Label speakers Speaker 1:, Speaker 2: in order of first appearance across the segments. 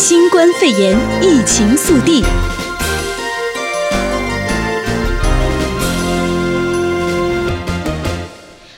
Speaker 1: 新冠肺炎疫情速递。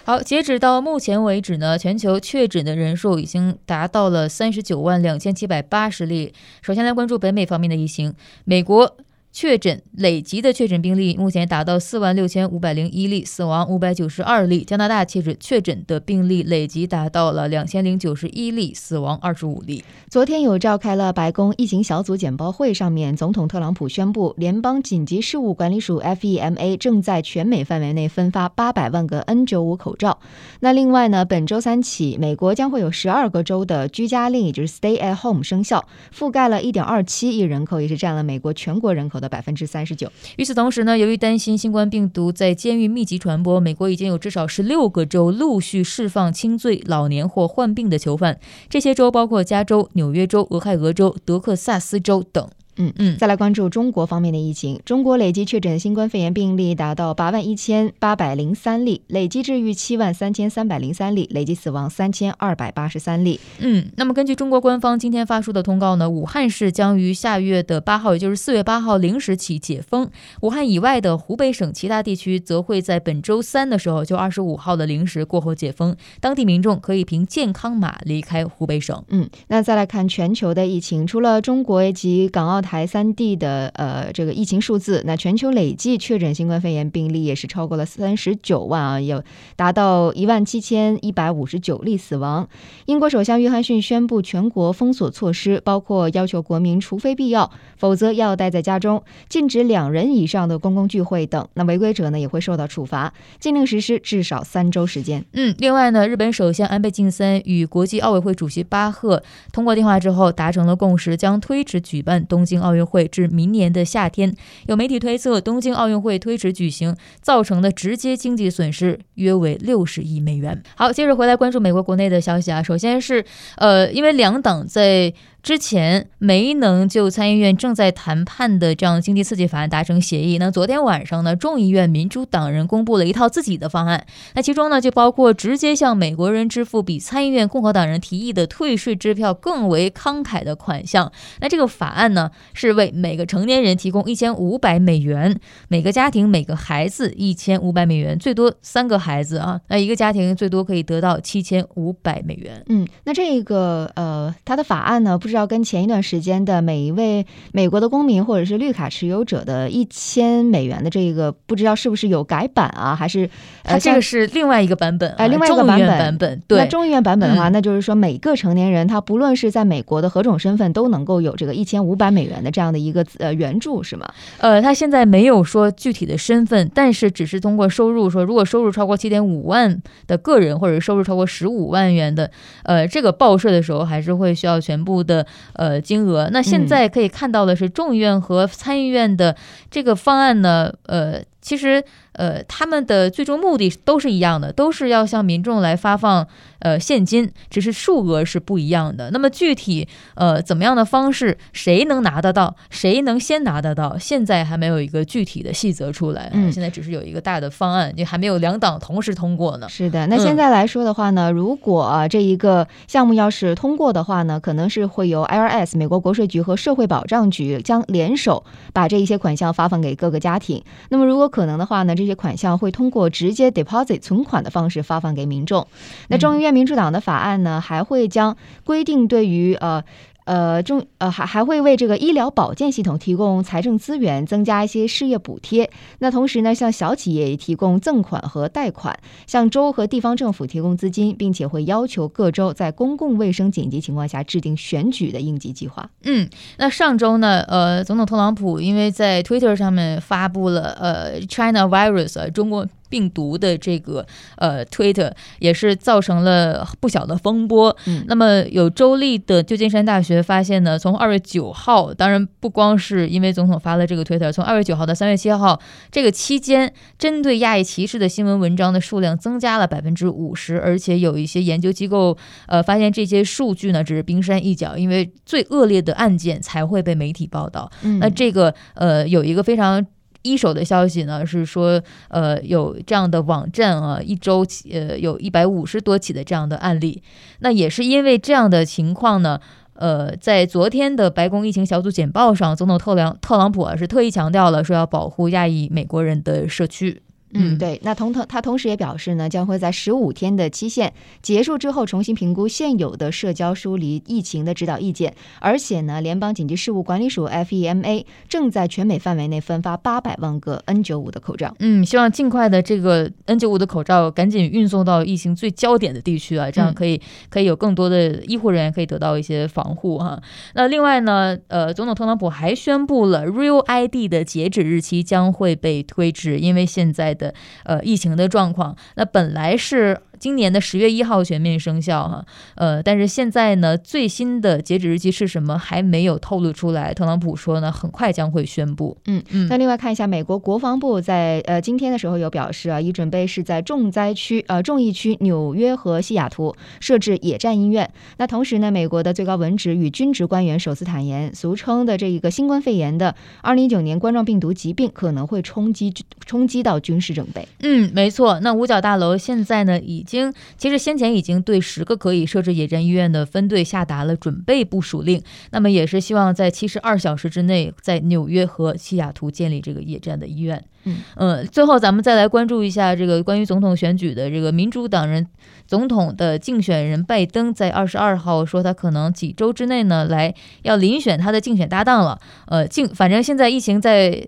Speaker 2: 好，截止到目前为止呢，全球确诊的人数已经达到了三十九万两千七百八十例。首先来关注北美方面的疫情，美国。确诊累计的确诊病例目前达到四万六千五百零一例，死亡五百九十二例。加拿大确诊确诊的病例累计达到了两千零九十一例，死亡二十五例。
Speaker 3: 昨天有召开了白宫疫情小组简报会，上面总统特朗普宣布，联邦紧急事务管理署 FEMA 正在全美范围内分发八百万个 N95 口罩。那另外呢，本周三起，美国将会有十二个州的居家令，也就是 Stay at Home 生效，覆盖了一点二七亿人口，也是占了美国全国人口的百分之三十九。
Speaker 2: 与此同时呢，由于担心新冠病毒在监狱密集传播，美国已经有至少十六个州陆续释放轻罪、老年或患病的囚犯。这些州包括加州、纽约州、俄亥俄州、德克萨斯州等。
Speaker 3: 嗯嗯，再来关注中国方面的疫情。中国累计确诊新冠肺炎病例达到八万一千八百零三例，累计治愈七万三千三百零三例，累计死亡三千二百八十三例。
Speaker 2: 嗯，那么根据中国官方今天发出的通告呢，武汉市将于下月的八号，也就是四月八号零时起解封。武汉以外的湖北省其他地区则会在本周三的时候，就二十五号的零时过后解封，当地民众可以凭健康码离开湖北省。
Speaker 3: 嗯，那再来看全球的疫情，除了中国及港澳台。台三地的呃这个疫情数字，那全球累计确诊新冠肺炎病例也是超过了三十九万啊，有达到一万七千一百五十九例死亡。英国首相约翰逊宣布全国封锁措施，包括要求国民除非必要，否则要待在家中，禁止两人以上的公共聚会等。那违规者呢也会受到处罚，禁令实施至少三周时间。
Speaker 2: 嗯，另外呢，日本首相安倍晋三与国际奥委会主席巴赫通过电话之后达成了共识，将推迟举办东京。奥运会至明年的夏天，有媒体推测，东京奥运会推迟举行造成的直接经济损失约为六十亿美元。好，接着回来关注美国国内的消息啊，首先是呃，因为两党在。之前没能就参议院正在谈判的这样经济刺激法案达成协议。那昨天晚上呢，众议院民主党人公布了一套自己的方案。那其中呢，就包括直接向美国人支付比参议院共和党人提议的退税支票更为慷慨的款项。那这个法案呢，是为每个成年人提供一千五百美元，每个家庭每个孩子一千五百美元，最多三个孩子啊，那一个家庭最多可以得到七千五百美元。
Speaker 3: 嗯，那这个呃，他的法案呢，不。是要跟前一段时间的每一位美国的公民或者是绿卡持有者的一千美元的这个，不知道是不是有改版啊？还是
Speaker 2: 呃，这个是另外一个版本，
Speaker 3: 哎，另外一个版本
Speaker 2: 版本。对，
Speaker 3: 那众议院版本的话，那就是说每个成年人他不论是在美国的何种身份，都能够有这个一千五百美元的这样的一个呃援助，是吗？
Speaker 2: 呃，他现在没有说具体的身份，但是只是通过收入说，如果收入超过七点五万的个人，或者收入超过十五万元的，呃，这个报税的时候还是会需要全部的。呃，金额。那现在可以看到的是，众议院和参议院的这个方案呢，呃，其实。呃，他们的最终目的都是一样的，都是要向民众来发放呃现金，只是数额是不一样的。那么具体呃怎么样的方式，谁能拿得到，谁能先拿得到，现在还没有一个具体的细则出来。嗯，现在只是有一个大的方案，就还没有两党同时通过呢。
Speaker 3: 是的，那现在来说的话呢，嗯、如果这一个项目要是通过的话呢，可能是会由 IRS 美国国税局和社会保障局将联手把这一些款项发放给各个家庭。那么如果可能的话呢，这些款项会通过直接 deposit 存款的方式发放给民众。那众议院民主党的法案呢，还会将规定对于呃。呃，中呃还还会为这个医疗保健系统提供财政资源，增加一些失业补贴。那同时呢，向小企业也提供赠款和贷款，向州和地方政府提供资金，并且会要求各州在公共卫生紧急情况下制定选举的应急计划。
Speaker 2: 嗯，那上周呢，呃，总统特朗普因为在 Twitter 上面发布了呃 China Virus 中国。病毒的这个呃推特也是造成了不小的风波。嗯，那么有州立的旧金山大学发现呢，从二月九号，当然不光是因为总统发了这个推特，从二月九号到三月七号这个期间，针对亚裔歧视的新闻文章的数量增加了百分之五十，而且有一些研究机构呃发现这些数据呢只是冰山一角，因为最恶劣的案件才会被媒体报道。嗯，那这个呃有一个非常。一手的消息呢是说，呃，有这样的网站啊，一周起呃有一百五十多起的这样的案例。那也是因为这样的情况呢，呃，在昨天的白宫疫情小组简报上，总统特朗特朗普啊是特意强调了说要保护亚裔美国人的社区。
Speaker 3: 嗯，对。那同同他同时也表示呢，将会在十五天的期限结束之后，重新评估现有的社交疏离疫情的指导意见。而且呢，联邦紧急事务管理署 FEMA 正在全美范围内分发八百万个 N95 的口罩。
Speaker 2: 嗯，希望尽快的这个 N95 的口罩赶紧运送到疫情最焦点的地区啊，这样可以、嗯、可以有更多的医护人员可以得到一些防护哈。那另外呢，呃，总统特朗普还宣布了 Real ID 的截止日期将会被推迟，因为现在。的呃疫情的状况，那本来是。今年的十月一号全面生效哈，呃，但是现在呢，最新的截止日期是什么还没有透露出来。特朗普说呢，很快将会宣布。
Speaker 3: 嗯嗯。那另外看一下，美国国防部在呃今天的时候有表示啊，已准备是在重灾区呃重疫区纽约和西雅图设置野战医院。那同时呢，美国的最高文职与军职官员首次坦言，俗称的这一个新冠肺炎的二零一九年冠状病毒疾病可能会冲击冲击到军事准备。
Speaker 2: 嗯，没错。那五角大楼现在呢已。经其实先前已经对十个可以设置野战医院的分队下达了准备部署令，那么也是希望在七十二小时之内在纽约和西雅图建立这个野战的医院。嗯，呃，最后咱们再来关注一下这个关于总统选举的这个民主党人总统的竞选人拜登，在二十二号说他可能几周之内呢来要遴选他的竞选搭档了。呃，竞反正现在疫情在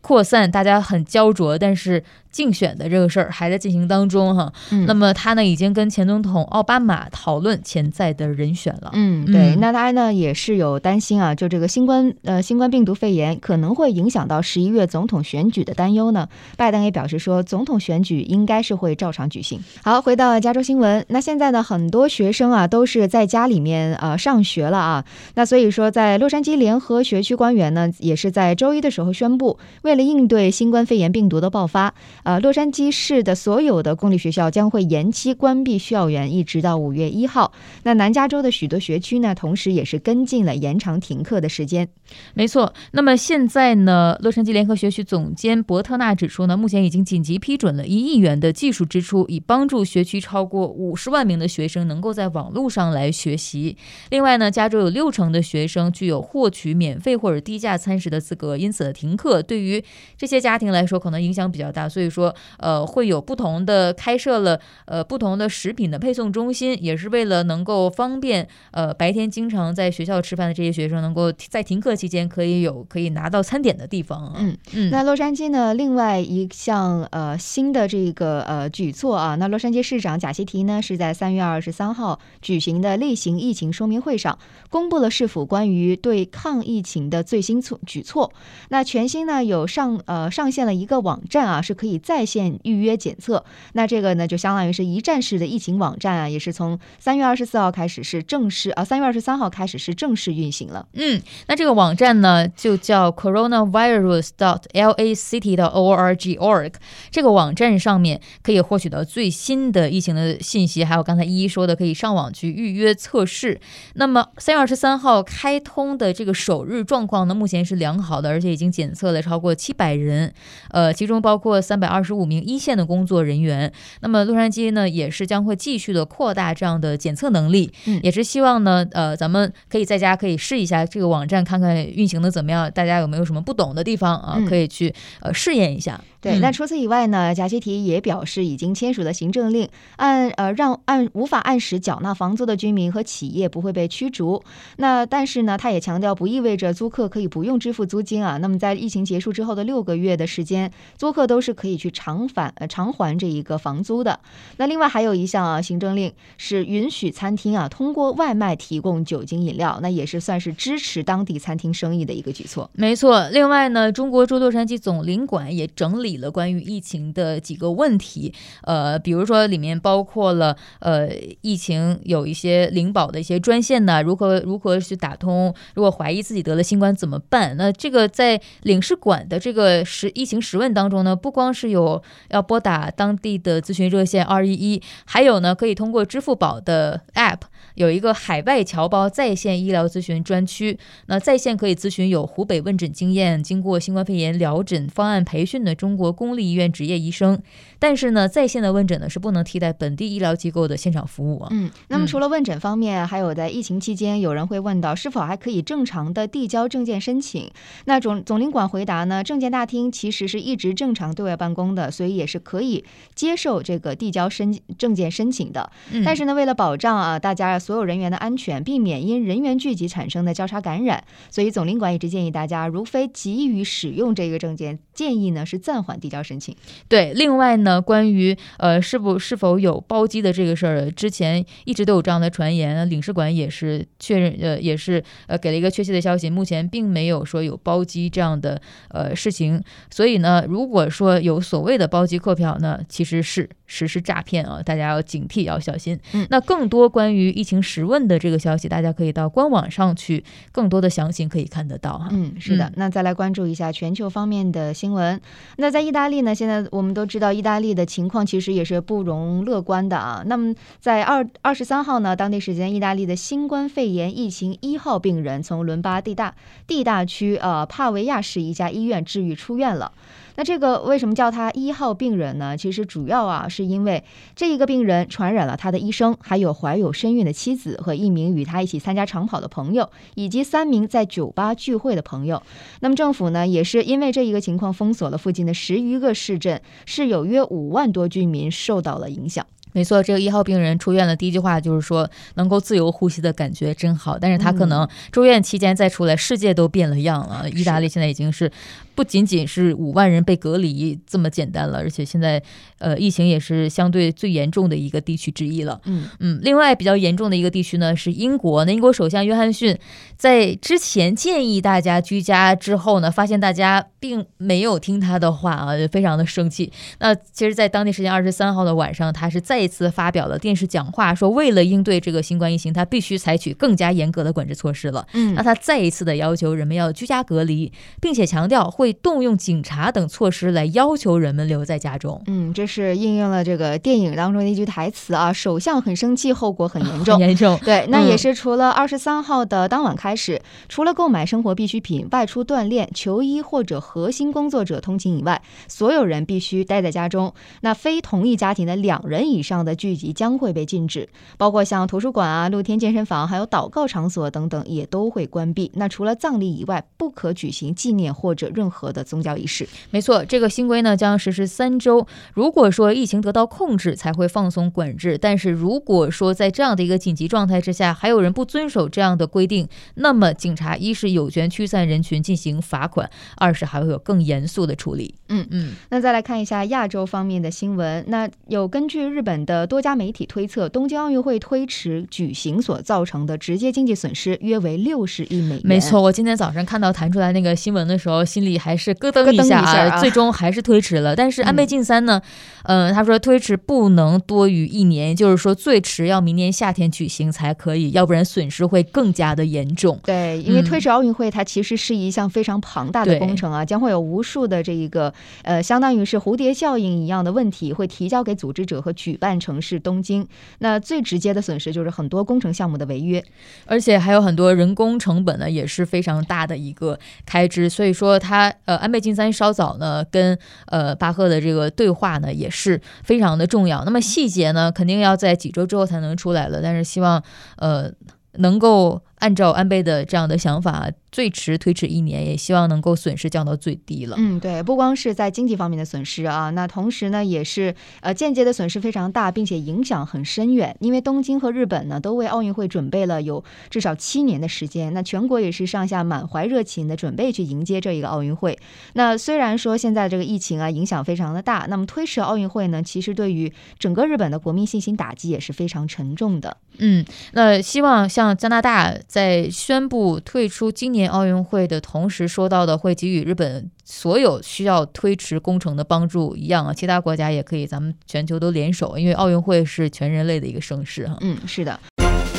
Speaker 2: 扩散，大家很焦灼，但是。竞选的这个事儿还在进行当中哈，嗯，那么他呢已经跟前总统奥巴马讨论潜在的人选了。
Speaker 3: 嗯，对，那他呢也是有担心啊，就这个新冠呃新冠病毒肺炎可能会影响到十一月总统选举的担忧呢。拜登也表示说，总统选举应该是会照常举行。好，回到加州新闻，那现在呢很多学生啊都是在家里面呃上学了啊，那所以说在洛杉矶联合学区官员呢也是在周一的时候宣布，为了应对新冠肺炎病毒的爆发。呃，洛杉矶市的所有的公立学校将会延期关闭校园，一直到五月一号。那南加州的许多学区呢，同时也是跟进了延长停课的时间。
Speaker 2: 没错。那么现在呢，洛杉矶联合学区总监伯特纳指出呢，目前已经紧急批准了一亿元的技术支出，以帮助学区超过五十万名的学生能够在网络上来学习。另外呢，加州有六成的学生具有获取免费或者低价餐食的资格，因此停课对于这些家庭来说可能影响比较大。所以。说呃会有不同的开设了呃不同的食品的配送中心，也是为了能够方便呃白天经常在学校吃饭的这些学生，能够在停课期间可以有可以拿到餐点的地方。
Speaker 3: 嗯嗯。那洛杉矶呢，另外一项呃新的这个呃举措啊，那洛杉矶市长贾西提呢是在三月二十三号举行的例行疫情说明会上，公布了市府关于对抗疫情的最新措举措。那全新呢有上呃上线了一个网站啊，是可以。在线预约检测，那这个呢，就相当于是一站式的疫情网站啊，也是从三月二十四号开始是正式啊，三月二十三号开始是正式运行了。
Speaker 2: 嗯，那这个网站呢，就叫 coronavirus dot lacity dot org org。这个网站上面可以获取到最新的疫情的信息，还有刚才一一说的，可以上网去预约测试。那么三月二十三号开通的这个首日状况呢，目前是良好的，而且已经检测了超过七百人，呃，其中包括三百。二十五名一线的工作人员，那么洛杉矶呢，也是将会继续的扩大这样的检测能力，嗯，也是希望呢，呃，咱们可以在家可以试一下这个网站，看看运行的怎么样，大家有没有什么不懂的地方啊，可以去呃试验一下。
Speaker 3: 对，那除此以外呢，贾西提也表示已经签署了行政令，按呃让按无法按时缴纳房租的居民和企业不会被驱逐。那但是呢，他也强调不意味着租客可以不用支付租金啊。那么在疫情结束之后的六个月的时间，租客都是可以去偿返呃偿还这一个房租的。那另外还有一项啊行政令是允许餐厅啊通过外卖提供酒精饮料，那也是算是支持当地餐厅生意的一个举措。
Speaker 2: 没错，另外呢，中国驻洛杉矶总领馆也整理。了关于疫情的几个问题，呃，比如说里面包括了呃，疫情有一些领保的一些专线呢，如何如何去打通？如果怀疑自己得了新冠怎么办？那这个在领事馆的这个实疫情实问当中呢，不光是有要拨打当地的咨询热线二一一，还有呢可以通过支付宝的 App 有一个海外侨胞在线医疗咨询专区，那在线可以咨询有湖北问诊经验、经过新冠肺炎疗诊方案培训的中国。公立医院执业医生。但是呢，在线的问诊呢是不能替代本地医疗机构的现场服务啊。
Speaker 3: 嗯，那么除了问诊方面，嗯、还有在疫情期间，有人会问到是否还可以正常的递交证件申请？那总总领馆回答呢，证件大厅其实是一直正常对外办公的，所以也是可以接受这个递交申证件申请的。嗯、但是呢，为了保障啊大家所有人员的安全，避免因人员聚集产生的交叉感染，所以总领馆一直建议大家，如非急于使用这个证件，建议呢是暂缓递交申请。
Speaker 2: 对，另外呢。关于呃是不是否有包机的这个事儿，之前一直都有这样的传言，领事馆也是确认，呃，也是呃给了一个确切的消息，目前并没有说有包机这样的呃事情。所以呢，如果说有所谓的包机客票呢，其实是实施诈骗啊，大家要警惕，要小心。嗯，那更多关于疫情时问的这个消息，大家可以到官网上去，更多的详情可以看得到哈。
Speaker 3: 嗯，是的。嗯，那再来关注一下全球方面的新闻。那在意大利呢，现在我们都知道意大利的情况其实也是不容乐观的啊。那么在二二十三号呢，当地时间，意大利的新冠肺炎疫情一号病人从伦巴第大第大区呃帕维亚市一家医院治愈出院了。那这个为什么叫他一号病人呢？其实主要啊是是因为这一个病人传染了他的医生，还有怀有身孕的妻子和一名与他一起参加长跑的朋友，以及三名在酒吧聚会的朋友。那么政府呢也是因为这一个情况封锁了附近的十余个市镇，是有约五万多居民受到了影响。
Speaker 2: 没错，这个一号病人出院了，第一句话就是说能够自由呼吸的感觉真好。但是他可能住院期间再出来，世界都变了样了。意大利现在已经是。不仅仅是五万人被隔离这么简单了，而且现在，呃，疫情也是相对最严重的一个地区之一了。嗯嗯，另外比较严重的一个地区呢是英国，那英国首相约翰逊在之前建议大家居家之后呢，发现大家并没有听他的话啊，就非常的生气。那其实，在当地时间二十三号的晚上，他是再一次发表了电视讲话，说为了应对这个新冠疫情，他必须采取更加严格的管制措施了。嗯，那他再一次的要求人们要居家隔离，并且强调会。动用警察等措施来要求人们留在家中。
Speaker 3: 嗯，这是应用了这个电影当中的一句台词啊，首相很生气，后果很严重。
Speaker 2: 严重。
Speaker 3: 对，那也是除了二十三号的当晚开始，嗯、除了购买生活必需品、外出锻炼、求医或者核心工作者通勤以外，所有人必须待在家中。那非同一家庭的两人以上的聚集将会被禁止，包括像图书馆啊、露天健身房、还有祷告场所等等也都会关闭。那除了葬礼以外，不可举行纪念或者任何。的宗教仪式，
Speaker 2: 没错，这个新规呢将实施三周。如果说疫情得到控制，才会放松管制。但是如果说在这样的一个紧急状态之下，还有人不遵守这样的规定，那么警察一是有权驱散人群进行罚款，二是还会有更严肃的处理。
Speaker 3: 嗯嗯。那再来看一下亚洲方面的新闻。那有根据日本的多家媒体推测，东京奥运会推迟举行所造成的直接经济损失约为六十亿美元。
Speaker 2: 没错，我今天早上看到弹出来那个新闻的时候，心里还。是咯噔一下啊，最终还是推迟了。但是安倍晋三呢，嗯、呃，他说推迟不能多于一年，就是说最迟要明年夏天举行才可以，要不然损失会更加的严重。
Speaker 3: 对，因为推迟奥运会它其实是一项非常庞大的工程啊，将会有无数的这一个呃，相当于是蝴蝶效应一样的问题会提交给组织者和举办半城市东京。那最直接的损失就是很多工程项目的违约，
Speaker 2: 而且还有很多人工成本呢，也是非常大的一个开支。所以说他。呃，安倍晋三稍早呢，跟呃巴赫的这个对话呢，也是非常的重要。那么细节呢，肯定要在几周之后才能出来了。但是希望呃能够按照安倍的这样的想法。最迟推迟一年，也希望能够损失降到最低了。
Speaker 3: 嗯，对，不光是在经济方面的损失啊，那同时呢，也是呃间接的损失非常大，并且影响很深远。因为东京和日本呢，都为奥运会准备了有至少七年的时间，那全国也是上下满怀热情的准备去迎接这一个奥运会。那虽然说现在这个疫情啊影响非常的大，那么推迟奥运会呢，其实对于整个日本的国民信心打击也是非常沉重的。
Speaker 2: 嗯，那希望像加拿大在宣布退出今年。奥运会的同时说到的会给予日本所有需要推迟工程的帮助一样啊，其他国家也可以，咱们全球都联手，因为奥运会是全人类的一个盛事哈。
Speaker 3: 嗯，是的。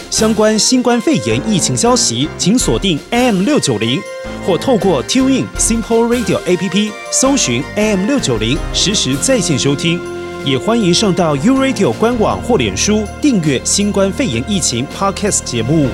Speaker 4: 相关新冠肺炎疫情消息，请锁定 AM 六九零或透过 TuneIn Simple Radio APP 搜寻 AM 六九零，实时在线收听。也欢迎上到 U Radio 官网或脸书订阅新冠肺炎疫情 Podcast 节目。